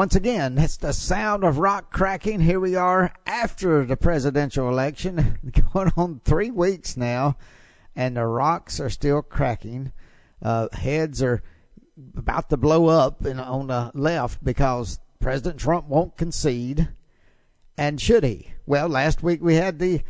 Once again, it's the sound of rock cracking. Here we are after the presidential election, going on three weeks now, and the rocks are still cracking. Uh, heads are about to blow up in, on the left because President Trump won't concede. And should he? Well, last week we had the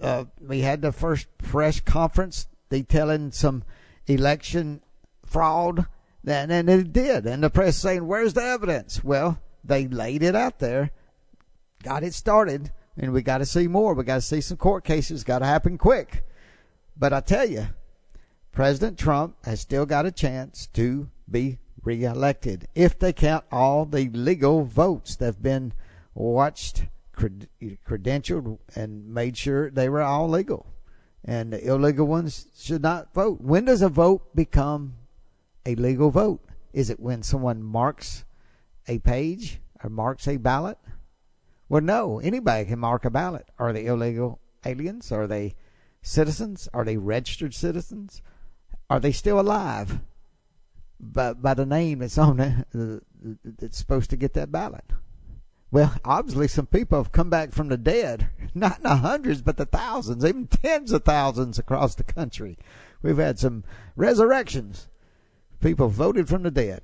uh, we had the first press conference detailing some election fraud and, and it did. And the press saying, where's the evidence? Well, they laid it out there, got it started, and we got to see more. We got to see some court cases. Got to happen quick. But I tell you, President Trump has still got a chance to be reelected if they count all the legal votes that have been watched, cred- credentialed, and made sure they were all legal. And the illegal ones should not vote. When does a vote become a legal vote? Is it when someone marks a page or marks a ballot? Well, no. Anybody can mark a ballot. Are they illegal aliens? Are they citizens? Are they registered citizens? Are they still alive? But by the name that's on it, that's supposed to get that ballot. Well, obviously, some people have come back from the dead, not in the hundreds, but the thousands, even tens of thousands across the country. We've had some resurrections people voted from the dead.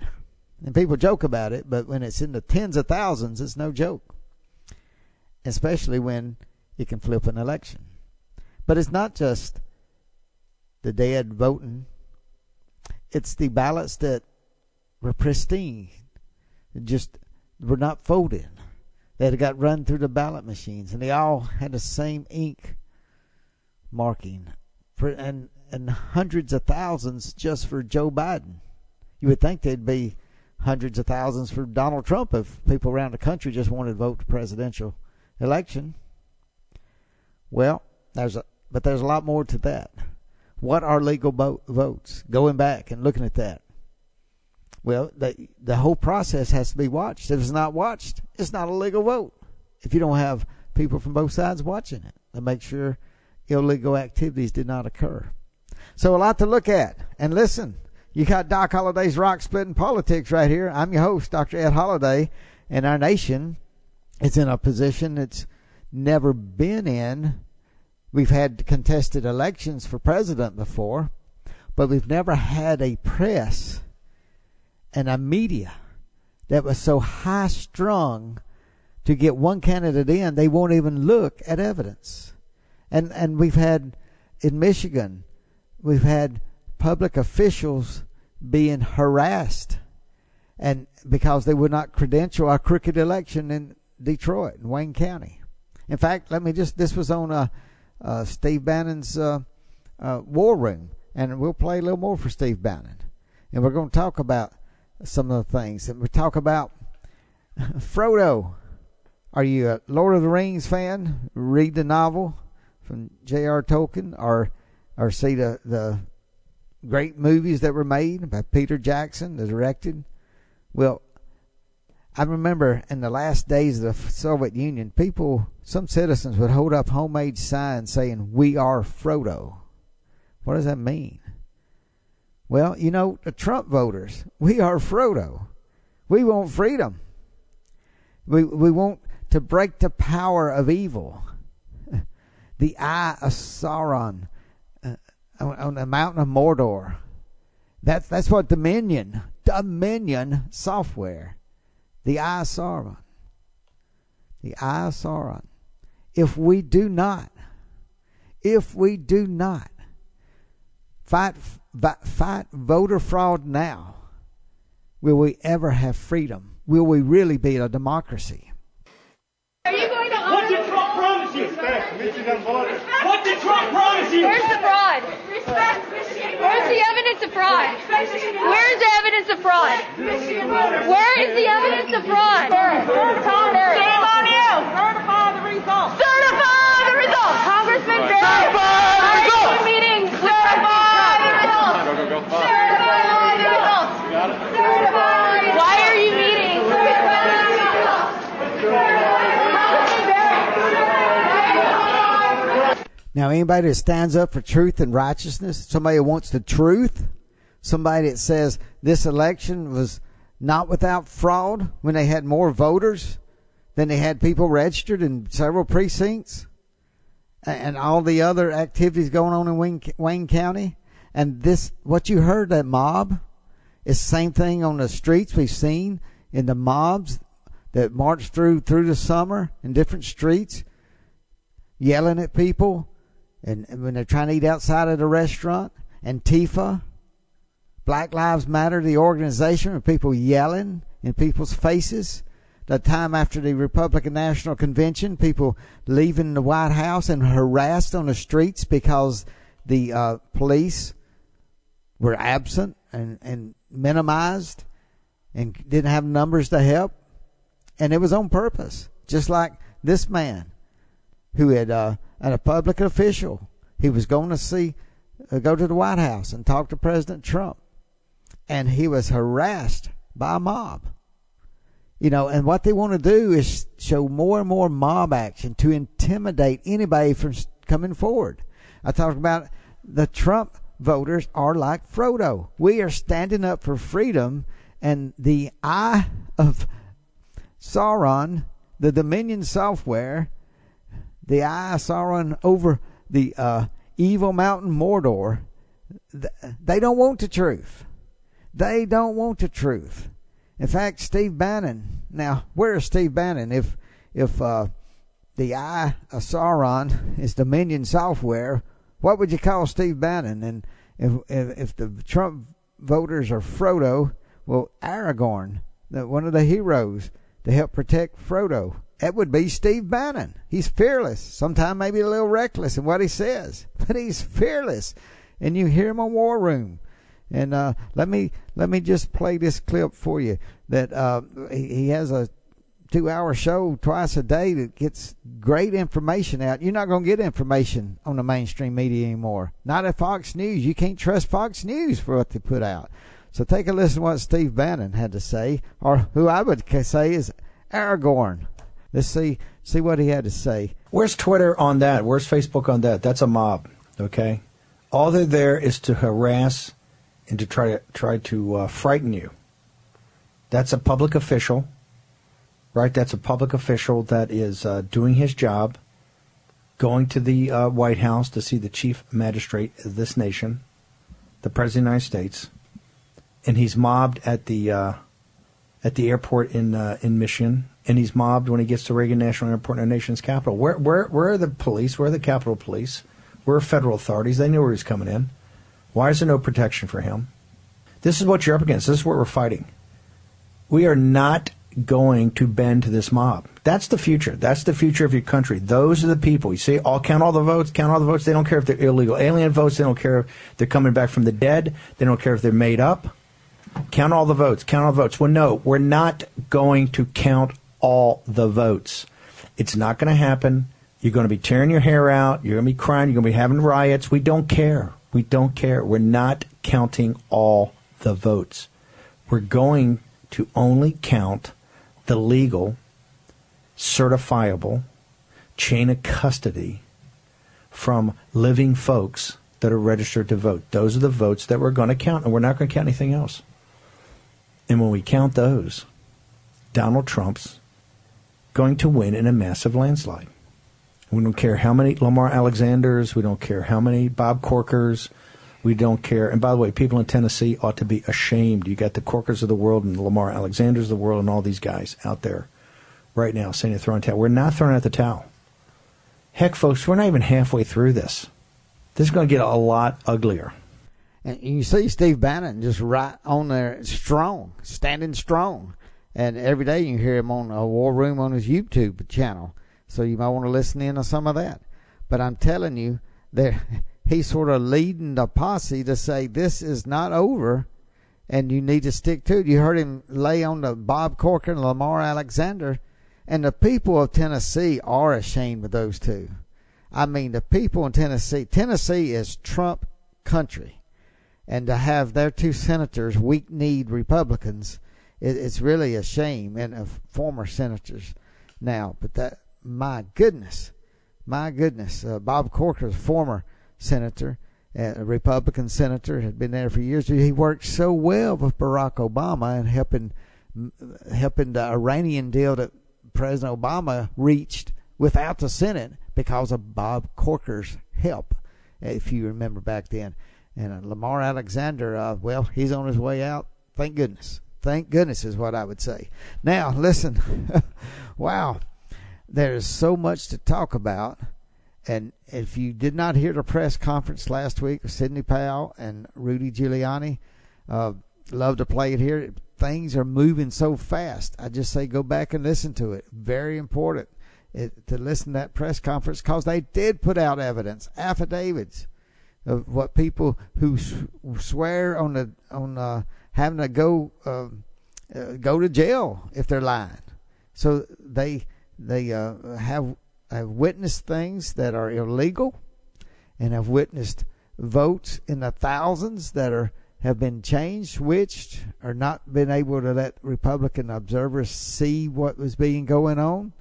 And people joke about it, but when it's in the tens of thousands, it's no joke. Especially when it can flip an election. But it's not just the dead voting, it's the ballots that were pristine, just were not folded, that got run through the ballot machines, and they all had the same ink marking. And and hundreds of thousands just for Joe Biden. You would think there'd be hundreds of thousands for Donald Trump if people around the country just wanted to vote the presidential election. Well, there's a but there's a lot more to that. What are legal bo- votes? Going back and looking at that. Well, the the whole process has to be watched. If it's not watched, it's not a legal vote. If you don't have people from both sides watching it to make sure illegal activities did not occur. So a lot to look at. And listen, you got Doc Holliday's Rock Splitting Politics right here. I'm your host, Dr. Ed Holliday, and our nation is in a position it's never been in. We've had contested elections for president before, but we've never had a press and a media that was so high strung to get one candidate in, they won't even look at evidence. And and we've had in Michigan we've had public officials being harassed and because they would not credential our crooked election in Detroit and Wayne County. In fact, let me just this was on uh, uh, Steve Bannon's uh, uh War Room, and we'll play a little more for Steve Bannon, and we're going to talk about some of the things, and we talk about Frodo. Are you a Lord of the Rings fan? Read the novel from J.R. Tolkien, or or see the, the great movies that were made by Peter Jackson, the directed. Well, I remember in the last days of the Soviet Union, people, some citizens would hold up homemade signs saying, We are Frodo. What does that mean? Well, you know, the Trump voters, we are Frodo. We want freedom. We, we want to break the power of evil. the eye of Sauron on, on the mountain of Mordor. That's that's what Dominion Dominion software, the Eye of Sauron, the Eye of Sauron. If we do not, if we do not fight fight voter fraud now, will we ever have freedom? Will we really be a democracy? Are you going to What did Trump promise you? What did Trump promise you? Where's the fraud? Where's the evidence of fraud? Where's the evidence of fraud? Where is the evidence of fraud? Shame on you! Certify the results! Certify the results! Congressman Barrett! Certify the why are you results! in meetings? Certify the results! Certify the results! Certify! Why are you meeting? Certify the results! Congressman Barrett! Now, anybody that stands up for truth and righteousness, somebody who wants the truth, somebody that says this election was not without fraud when they had more voters than they had people registered in several precincts, and all the other activities going on in Wayne, Wayne County, and this what you heard that mob is the same thing on the streets we've seen in the mobs that marched through through the summer in different streets, yelling at people and, and when they're trying to eat outside of the restaurant, Antifa, Black Lives Matter, the organization, of people yelling in people's faces. The time after the Republican National Convention, people leaving the White House and harassed on the streets because the uh, police were absent and, and minimized and didn't have numbers to help. And it was on purpose, just like this man who had uh, a public official. He was going to see, uh, go to the White House and talk to President Trump, and he was harassed by a mob. You know, and what they want to do is show more and more mob action to intimidate anybody from coming forward. I talked about the Trump voters are like Frodo. We are standing up for freedom, and the eye of Sauron, the Dominion software, the eye Sauron over the uh, evil mountain Mordor, they don't want the truth. They don't want the truth. In fact, Steve Bannon. Now, where is Steve Bannon? If if uh, the eye of Sauron is Dominion software, what would you call Steve Bannon? And if if, if the Trump voters are Frodo, well, Aragorn, one of the heroes to help protect Frodo, that would be Steve Bannon. He's fearless. Sometimes maybe a little reckless in what he says, but he's fearless. And you hear him on War Room. And uh, let me let me just play this clip for you. That uh, he, he has a two-hour show twice a day that gets great information out. You're not going to get information on the mainstream media anymore. Not at Fox News. You can't trust Fox News for what they put out. So take a listen to what Steve Bannon had to say, or who I would say is Aragorn. Let's see see what he had to say. Where's Twitter on that? Where's Facebook on that? That's a mob. Okay, all they're there is to harass and to try to try to uh, frighten you. That's a public official, right? That's a public official that is uh, doing his job, going to the uh, White House to see the chief magistrate of this nation, the president of the United States, and he's mobbed at the uh, at the airport in uh, in Michigan, and he's mobbed when he gets to Reagan National Airport in our nation's capital. Where where where are the police? Where are the Capitol Police? Where are federal authorities? They knew where he's coming in. Why is there no protection for him? This is what you're up against. This is what we're fighting. We are not going to bend to this mob. That's the future. That's the future of your country. Those are the people. You see, all count all the votes, count all the votes. They don't care if they're illegal alien votes. They don't care if they're coming back from the dead. They don't care if they're made up. Count all the votes. Count all the votes. Well, no, we're not going to count all the votes. It's not going to happen. You're going to be tearing your hair out. You're going to be crying. You're going to be having riots. We don't care. We don't care. We're not counting all the votes. We're going to only count the legal, certifiable chain of custody from living folks that are registered to vote. Those are the votes that we're going to count, and we're not going to count anything else. And when we count those, Donald Trump's going to win in a massive landslide. We don't care how many Lamar Alexanders, we don't care how many Bob Corkers, we don't care. And by the way, people in Tennessee ought to be ashamed. You got the Corkers of the world and the Lamar Alexanders of the world and all these guys out there right now saying they're towel. We're not throwing out the towel. Heck, folks, we're not even halfway through this. This is going to get a lot uglier. And you see Steve Bannon just right on there, strong, standing strong. And every day you hear him on a War Room on his YouTube channel. So you might want to listen in on some of that. But I'm telling you, there he's sort of leading the posse to say this is not over and you need to stick to it. You heard him lay on the Bob Corker and Lamar Alexander, and the people of Tennessee are ashamed of those two. I mean, the people in Tennessee, Tennessee is Trump country, and to have their two senators weak-kneed Republicans, it, it's really a shame, and of former senators now. But that, my goodness, my goodness, uh, Bob Corker, former senator, a Republican senator, had been there for years. He worked so well with Barack Obama and helping helping the Iranian deal that President Obama reached without the Senate because of Bob Corker's help, if you remember back then. And uh, Lamar Alexander, uh, well, he's on his way out. Thank goodness. Thank goodness is what I would say. Now, listen. wow. There's so much to talk about. And if you did not hear the press conference last week with Sidney Powell and Rudy Giuliani, uh, love to play it here. Things are moving so fast. I just say go back and listen to it. Very important it, to listen to that press conference because they did put out evidence, affidavits of what people who swear on the on uh, having to go uh, uh, go to jail if they're lying. So they they uh, have have witnessed things that are illegal, and have witnessed votes in the thousands that are have been changed, switched, or not been able to let Republican observers see what was being going on.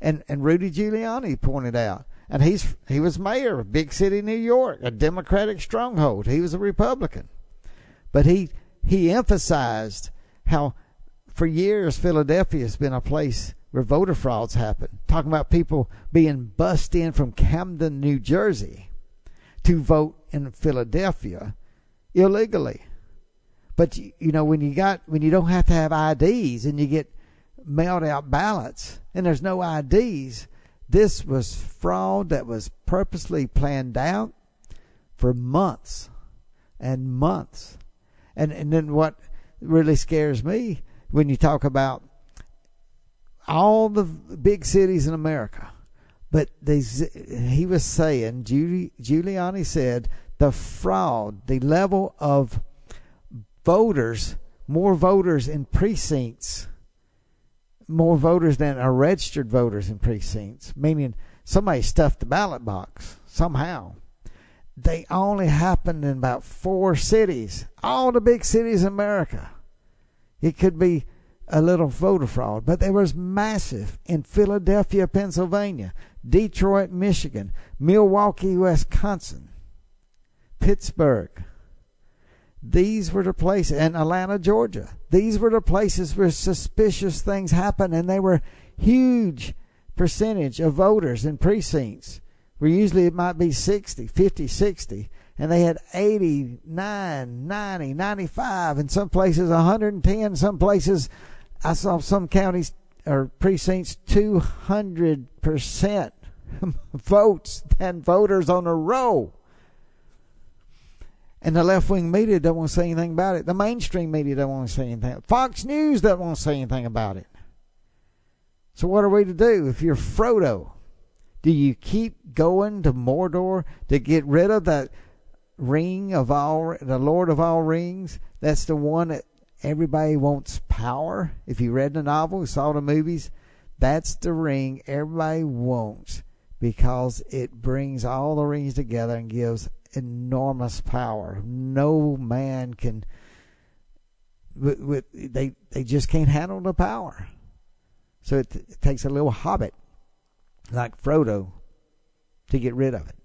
And and Rudy Giuliani pointed out, and he's he was mayor of big city New York, a Democratic stronghold. He was a Republican, but he he emphasized how for years Philadelphia has been a place where voter frauds happen. Talking about people being bussed in from Camden, New Jersey to vote in Philadelphia illegally. But you know when you got when you don't have to have IDs and you get mailed out ballots and there's no IDs, this was fraud that was purposely planned out for months and months. And and then what really scares me when you talk about all the big cities in America. But they, he was saying, Giuliani said, the fraud, the level of voters, more voters in precincts, more voters than are registered voters in precincts, meaning somebody stuffed the ballot box somehow. They only happened in about four cities, all the big cities in America. It could be a little voter fraud, but there was massive in Philadelphia, Pennsylvania, Detroit, Michigan, Milwaukee, Wisconsin, Pittsburgh. These were the places, and Atlanta, Georgia. These were the places where suspicious things happened, and they were huge percentage of voters in precincts. Where usually it might be 60, 50, 60, and they had 89, 90, 95, in some places 110, some places I saw some counties or precincts 200% votes and voters on a row. And the left wing media don't want to say anything about it. The mainstream media don't want to say anything. Fox News don't want to say anything about it. So what are we to do if you're Frodo? Do you keep going to Mordor to get rid of that ring of all the Lord of all rings? That's the one that everybody wants power. If you read the novel, saw the movies, that's the ring everybody wants because it brings all the rings together and gives enormous power. No man can. with They they just can't handle the power. So it, it takes a little hobbit like Frodo to get rid of it.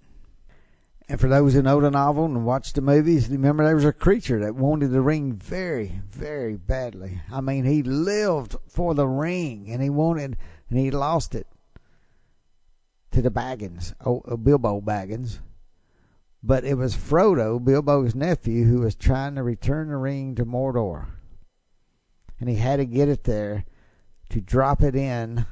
And for those who know the novel and watched the movies, remember there was a creature that wanted the ring very, very badly. I mean, he lived for the ring and he wanted, and he lost it to the Baggins, oh, uh, Bilbo Baggins. But it was Frodo, Bilbo's nephew, who was trying to return the ring to Mordor. And he had to get it there to drop it in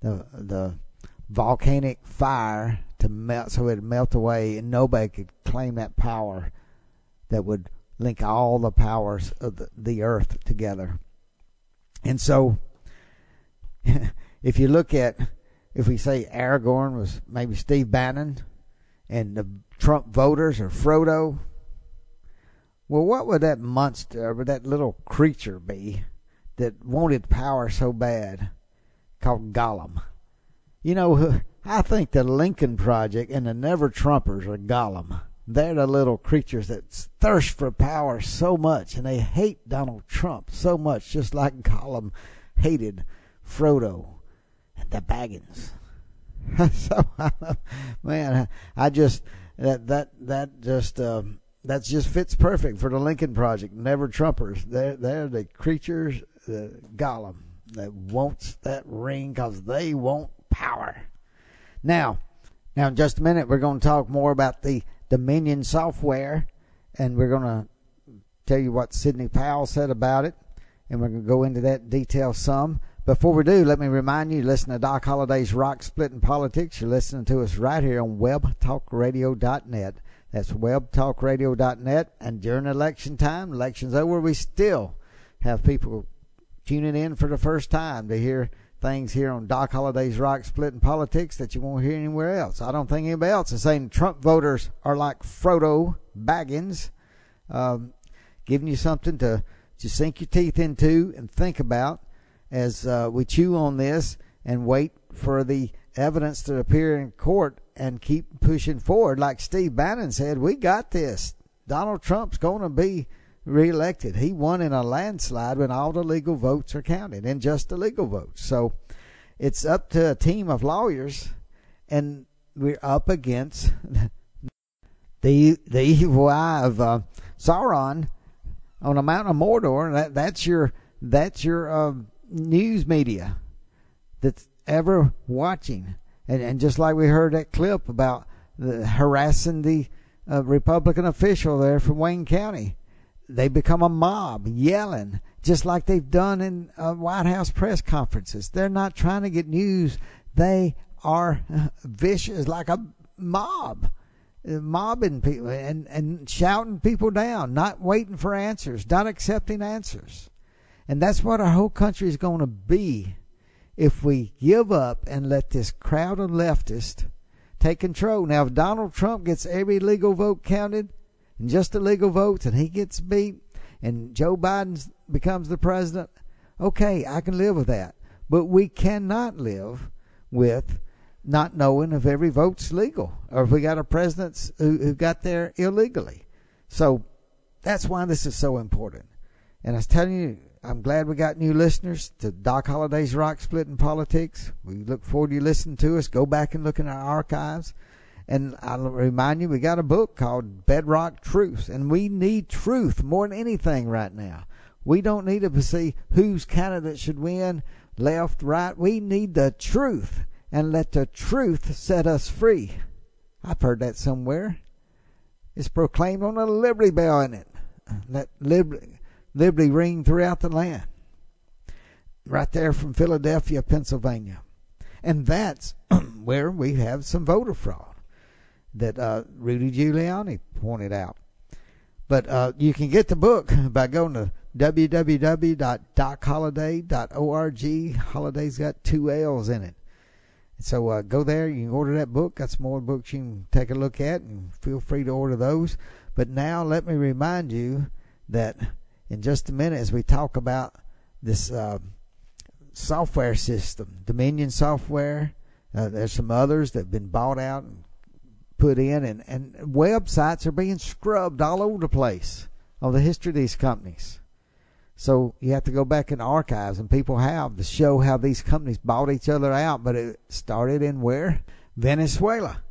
the the volcanic fire to melt so it'd melt away and nobody could claim that power that would link all the powers of the, the earth together. And so, if you look at, if we say Aragorn was maybe Steve Bannon, and the Trump voters are Frodo, well, what would that monster, or that little creature be that wanted power so bad called Gollum? You know, I think the Lincoln Project and the Never Trumpers are Gollum. They're the little creatures that thirst for power so much, and they hate Donald Trump so much, just like Gollum hated Frodo and the Baggins. so, man, I just that that that just um, that just fits perfect for the Lincoln Project. Never Trumpers. They're they're the creatures, the Gollum that wants that ring because they want power. Now, now in just a minute, we're going to talk more about the Dominion software, and we're going to tell you what Sidney Powell said about it, and we're going to go into that detail some. Before we do, let me remind you, listen to Doc Holliday's Rock Splitting Politics. You're listening to us right here on webtalkradio.net. That's webtalkradio.net. And during election time, election's over, we still have people tuning in for the first time to hear things here on Doc Holliday's Rock Splitting Politics that you won't hear anywhere else. I don't think anybody else is saying Trump voters are like Frodo Baggins, um, giving you something to, to sink your teeth into and think about as uh, we chew on this and wait for the evidence to appear in court and keep pushing forward. Like Steve Bannon said, we got this. Donald Trump's going to be reelected. He won in a landslide when all the legal votes are counted and just the legal votes. So it's up to a team of lawyers, and we're up against the the evil eye of uh, Sauron on the mountain of Mordor. That that's your that's your uh, news media that's ever watching, and and just like we heard that clip about the harassing the uh, Republican official there from Wayne County they become a mob yelling, just like they've done in uh, White House press conferences. They're not trying to get news. They are vicious, like a mob, uh, mobbing people and, and shouting people down, not waiting for answers, not accepting answers. And that's what our whole country is going to be if we give up and let this crowd of leftists take control. Now, if Donald Trump gets every legal vote counted, and just the legal votes and he gets beat and Joe Biden becomes the president, okay, I can live with that. But we cannot live with not knowing if every vote's legal or if we got a president who, who got there illegally. So that's why this is so important. And I was telling you, I'm glad we got new listeners to Doc Holliday's Rock Splitting Politics. We look forward to you listening to us. Go back and look in our archives. And I'll remind you, we got a book called Bedrock Truth, and we need truth more than anything right now. We don't need to see whose candidate should win, left, right. We need the truth, and let the truth set us free. I've heard that somewhere. It's proclaimed on a Liberty Bell in it. Let liberty, liberty ring throughout the land. Right there from Philadelphia, Pennsylvania. And that's where we have some voter fraud that uh, Rudy Giuliani pointed out. But uh, you can get the book by going to www.docholliday.org. Holiday's got two L's in it. So uh, go there. You can order that book. Got some more books you can take a look at, and feel free to order those. But now let me remind you that in just a minute, as we talk about this uh, software system, Dominion software, uh, there's some others that have been bought out and put in, and, and websites are being scrubbed all over the place of the history of these companies. So you have to go back in archives, and people have to show how these companies bought each other out. But it started in where? Venezuela.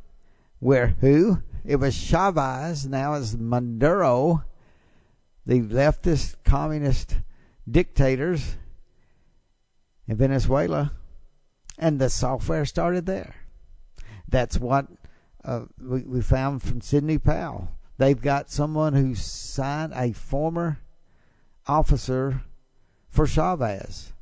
Where who? It was Chavez, now it's Maduro, the leftist communist dictators in Venezuela. And the software started there. That's what uh, we, we found from Sidney Powell. They've got someone who signed a former officer for Chavez,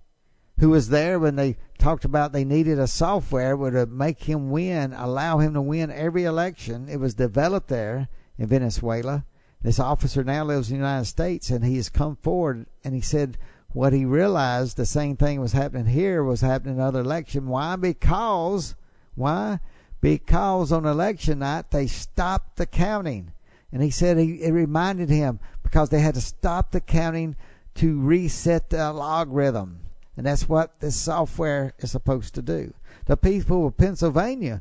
who was there when they talked about they needed a software to make him win, allow him to win every election. It was developed there in Venezuela. This officer now lives in the United States, and he has come forward and he said what he realized the same thing was happening here was happening in other election. Why? Because why? Because on election night they stopped the counting, and he said he, it reminded him because they had to stop the counting to reset the logarithm, and that's what this software is supposed to do. The people of Pennsylvania,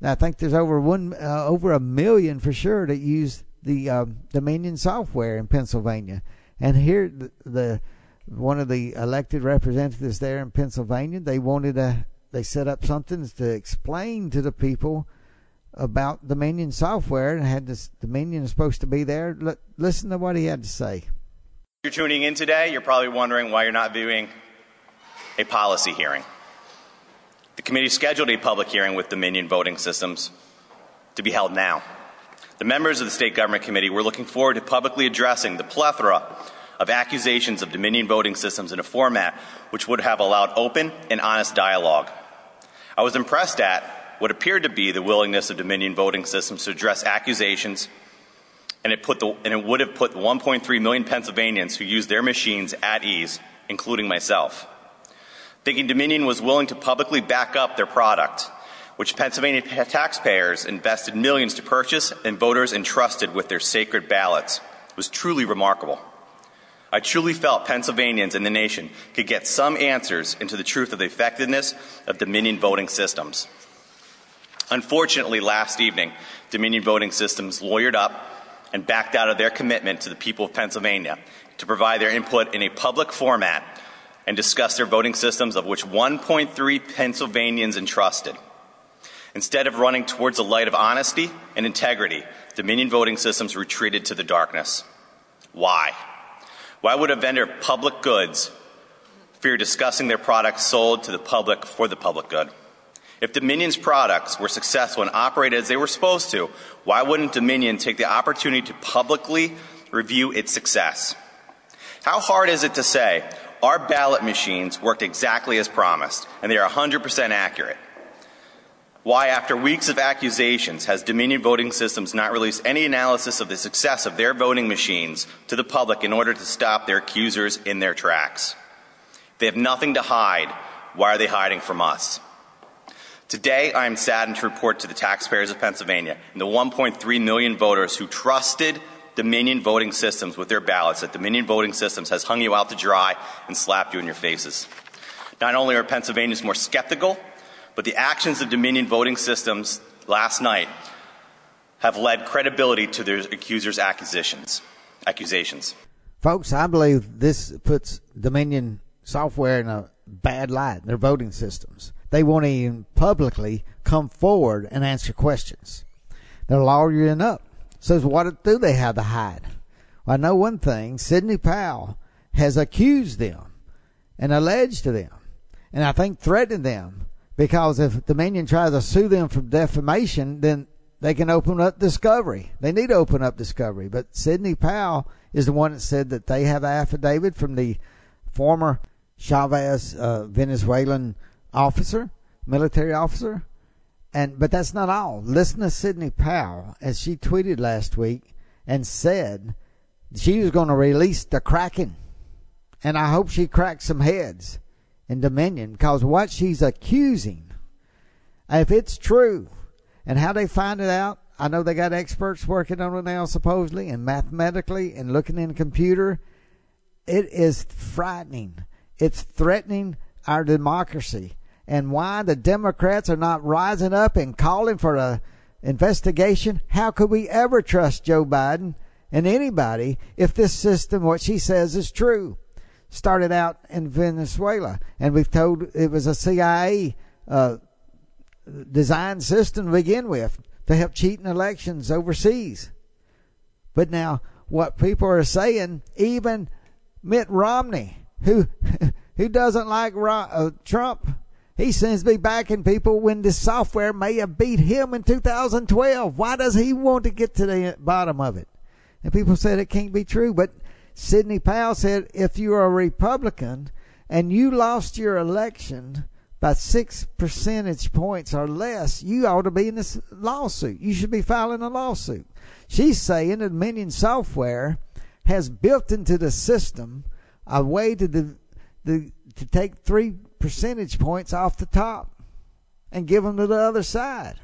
I think there's over one, uh, over a million for sure that use the um, Dominion software in Pennsylvania. And here, the, the one of the elected representatives there in Pennsylvania, they wanted a, they set up something to explain to the people about Dominion software, and had this Dominion is supposed to be there. L- listen to what he had to say. You're tuning in today, you're probably wondering why you're not viewing a policy hearing. The committee scheduled a public hearing with Dominion voting systems to be held now. The members of the State Government Committee were looking forward to publicly addressing the plethora of accusations of Dominion voting systems in a format which would have allowed open and honest dialogue. I was impressed at what appeared to be the willingness of Dominion voting systems to address accusations, and it, put the, and it would have put the 1.3 million Pennsylvanians who use their machines at ease, including myself. Thinking Dominion was willing to publicly back up their product, which Pennsylvania taxpayers invested millions to purchase and voters entrusted with their sacred ballots, was truly remarkable. I truly felt Pennsylvanians and the nation could get some answers into the truth of the effectiveness of Dominion voting systems. Unfortunately, last evening, Dominion voting systems lawyered up and backed out of their commitment to the people of Pennsylvania to provide their input in a public format and discuss their voting systems of which 1.3 Pennsylvanians entrusted. Instead of running towards the light of honesty and integrity, Dominion voting systems retreated to the darkness. Why? Why would a vendor of public goods fear discussing their products sold to the public for the public good? If Dominion's products were successful and operated as they were supposed to, why wouldn't Dominion take the opportunity to publicly review its success? How hard is it to say our ballot machines worked exactly as promised and they are 100% accurate? Why, after weeks of accusations, has Dominion Voting Systems not released any analysis of the success of their voting machines to the public in order to stop their accusers in their tracks? They have nothing to hide. Why are they hiding from us? Today, I am saddened to report to the taxpayers of Pennsylvania and the 1.3 million voters who trusted Dominion voting systems with their ballots that Dominion voting systems has hung you out to dry and slapped you in your faces. Not only are Pennsylvanians more skeptical, but the actions of Dominion voting systems last night have led credibility to their accusers' accusations. Accusations. Folks, I believe this puts Dominion software in a bad light, their voting systems. They won't even publicly come forward and answer questions. They're lawyering up. So what do they have to hide? Well, I know one thing. Sidney Powell has accused them and alleged to them, and I think threatened them because if Dominion tries to sue them for defamation, then they can open up discovery. They need to open up discovery. But Sidney Powell is the one that said that they have an affidavit from the former Chavez uh, Venezuelan officer, military officer. And but that's not all. Listen to Sidney Powell as she tweeted last week and said she was going to release the Kraken, and I hope she cracks some heads in Dominion because what she's accusing, if it's true, and how they find it out, I know they got experts working on it now supposedly and mathematically and looking in the computer. It is frightening. It's threatening our democracy and why the Democrats are not rising up and calling for a investigation. How could we ever trust Joe Biden and anybody if this system, what she says, is true? Started out in Venezuela, and we've told it was a CIA uh, designed system to begin with to help cheating elections overseas. But now, what people are saying, even Mitt Romney, who who doesn't like uh, Trump, he seems to be backing people when this software may have beat him in 2012. Why does he want to get to the bottom of it? And people said it can't be true. But Sidney Powell said if you're a Republican and you lost your election by six percentage points or less, you ought to be in this lawsuit. You should be filing a lawsuit. She's saying that Dominion Software has built into the system a way to the, the to take three percentage points off the top and give them to the other side.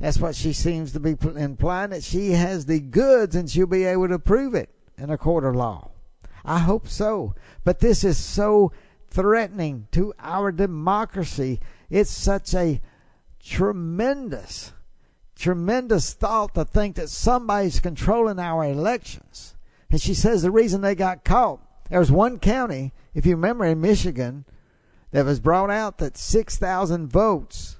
That's what she seems to be implying that she has the goods and she'll be able to prove it in a of law. I hope so. But this is so threatening to our democracy. It's such a tremendous, tremendous thought to think that somebody's controlling our elections. And she says the reason they got caught, there was one county, if you remember in Michigan, that was brought out that 6,000 votes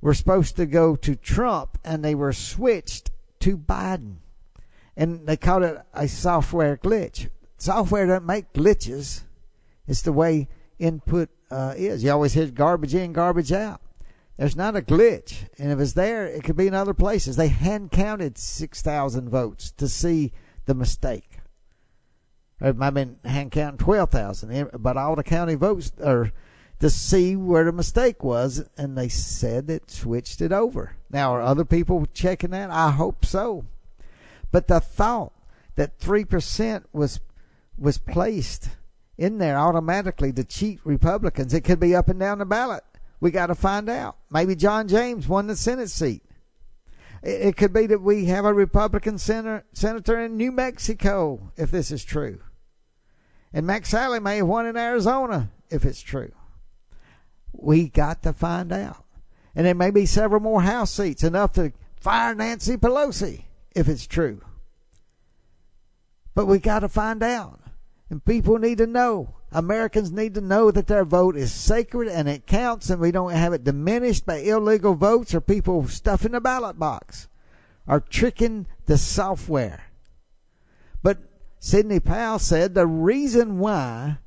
were supposed to go to Trump and they were switched to Biden. And they called it a software glitch. Software doesn't make glitches. It's the way input uh, is. You always hit garbage in, garbage out. There's not a glitch. And if it's there, it could be in other places. They hand counted 6,000 votes to see the mistake. It might have been hand counting 12,000, but all the county votes are to see where the mistake was, and they said it switched it over. Now, are other people checking that? I hope so. But the thought that 3% was was placed in there automatically to cheat Republicans. It could be up and down the ballot. We got to find out. Maybe John James won the Senate seat. It could be that we have a Republican senator, senator in New Mexico, if this is true. And McSally may have won in Arizona, if it's true. We got to find out. And there may be several more House seats, enough to fire Nancy Pelosi, if it's true. But we got to find out. And people need to know. Americans need to know that their vote is sacred and it counts, and we don't have it diminished by illegal votes or people stuffing the ballot box or tricking the software. But Sidney Powell said the reason why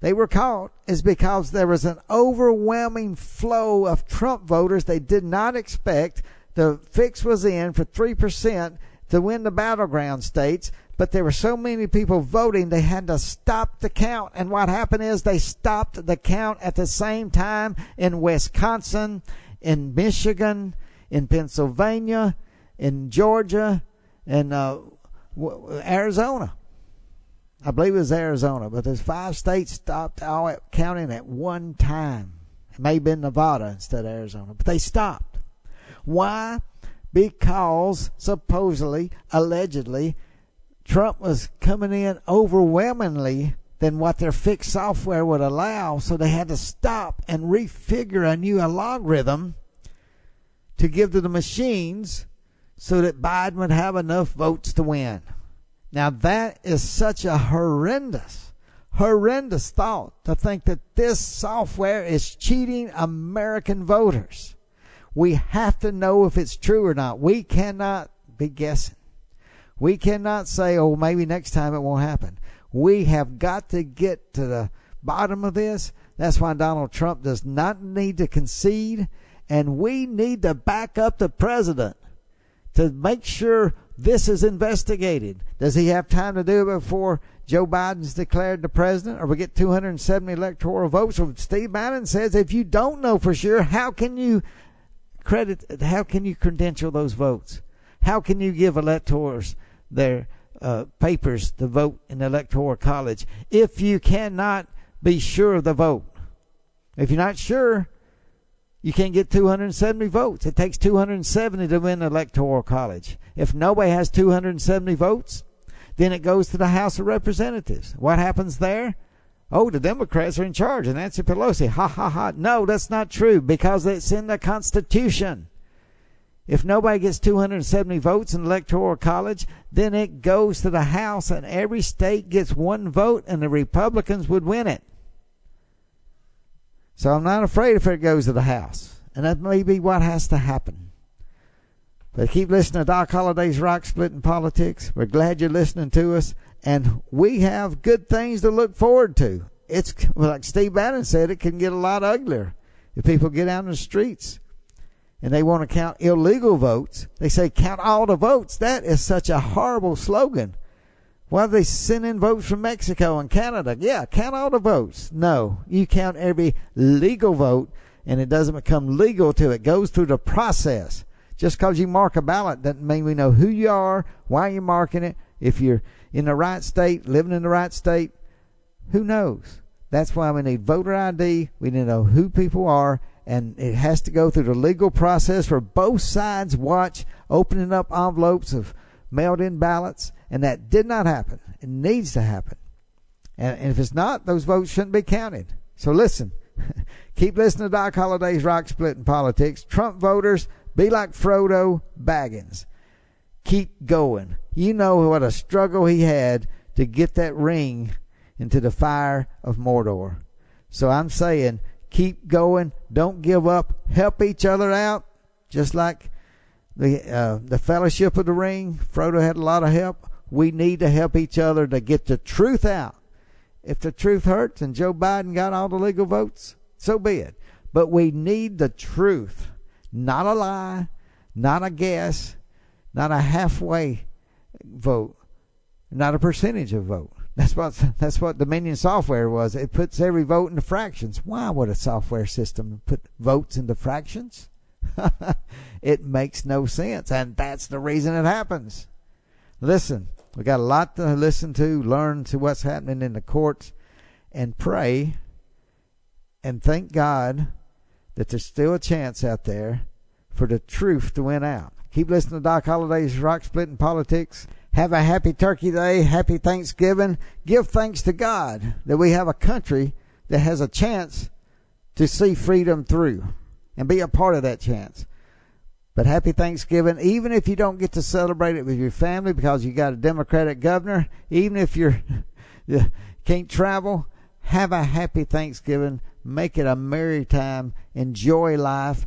they were caught is because there was an overwhelming flow of Trump voters they did not expect. The fix was in for 3% to win the battleground states but there were so many people voting they had to stop the count. And what happened is they stopped the count at the same time in Wisconsin in Michigan in Pennsylvania in Georgia and uh, Arizona. I believe it was Arizona but there's five states stopped all counting at one time. It may have been Nevada instead of Arizona but they stopped why because supposedly allegedly Trump was coming in overwhelmingly than what their fixed software would allow, so they had to stop and refigure a new algorithm to give to the machines so that Biden would have enough votes to win. Now that is such a horrendous, horrendous thought to think that this software is cheating American voters. We have to know if it's true or not. We cannot be guessing. We cannot say, oh, maybe next time it won't happen. We have got to get to the bottom of this. That's why Donald Trump does not need to concede. And we need to back up the president to make sure this is investigated. Does he have time to do it before Joe Biden's declared the president or we get 270 electoral votes? So Steve Bannon says if you don't know for sure, how can you credit, how can you credential those votes? How can you give electors their uh, papers to vote in the electoral college if you cannot be sure of the vote. If you're not sure, you can't get 270 votes. It takes 270 to win the electoral college. If nobody has 270 votes, then it goes to the House of Representatives. What happens there? Oh, the Democrats are in charge and Nancy Pelosi. Ha ha ha. No, that's not true because it's in the Constitution. If nobody gets 270 votes in the electoral college, then it goes to the House and every state gets one vote and the Republicans would win it. So I'm not afraid if it goes to the House. And that may be what has to happen. But keep listening to Doc Holliday's Rock Splitting Politics. We're glad you're listening to us. And we have good things to look forward to. It's like Steve Bannon said, it can get a lot uglier if people get out in the streets and they want to count illegal votes. They say count all the votes. That is such a horrible slogan. Why are they sending votes from Mexico and Canada? Yeah, count all the votes. No, you count every legal vote, and it doesn't become legal till it goes through the process. Just because you mark a ballot doesn't mean we know who you are, why you're marking it, if you're in the right state, living in the right state. Who knows? That's why we need voter ID. We need to know who people are, and it has to go through the legal process for both sides. Watch opening up envelopes of mailed in ballots, and that did not happen. It needs to happen. And, and if it's not, those votes shouldn't be counted. So listen, keep listening to Doc Holliday's Rock Splitting Politics. Trump voters, be like Frodo Baggins. Keep going. You know what a struggle he had to get that ring into the fire of Mordor. So I'm saying, keep going. Don't give up. Help each other out, just like the uh, the Fellowship of the Ring. Frodo had a lot of help. We need to help each other to get the truth out. If the truth hurts and Joe Biden got all the legal votes, so be it. But we need the truth, not a lie, not a guess, not a halfway vote, not a percentage of vote. That's what that's what Dominion software was. It puts every vote into fractions. Why would a software system put votes into fractions? it makes no sense, and that's the reason it happens. Listen, we got a lot to listen to, learn to what's happening in the courts, and pray and thank God that there's still a chance out there for the truth to win out. Keep listening to Doc Holliday's Rock Splitting Politics. Have a happy Turkey Day, happy Thanksgiving. Give thanks to God that we have a country that has a chance to see freedom through and be a part of that chance. But happy Thanksgiving, even if you don't get to celebrate it with your family because you got a Democratic governor, even if you're, you can't travel, have a happy Thanksgiving. Make it a merry time. Enjoy life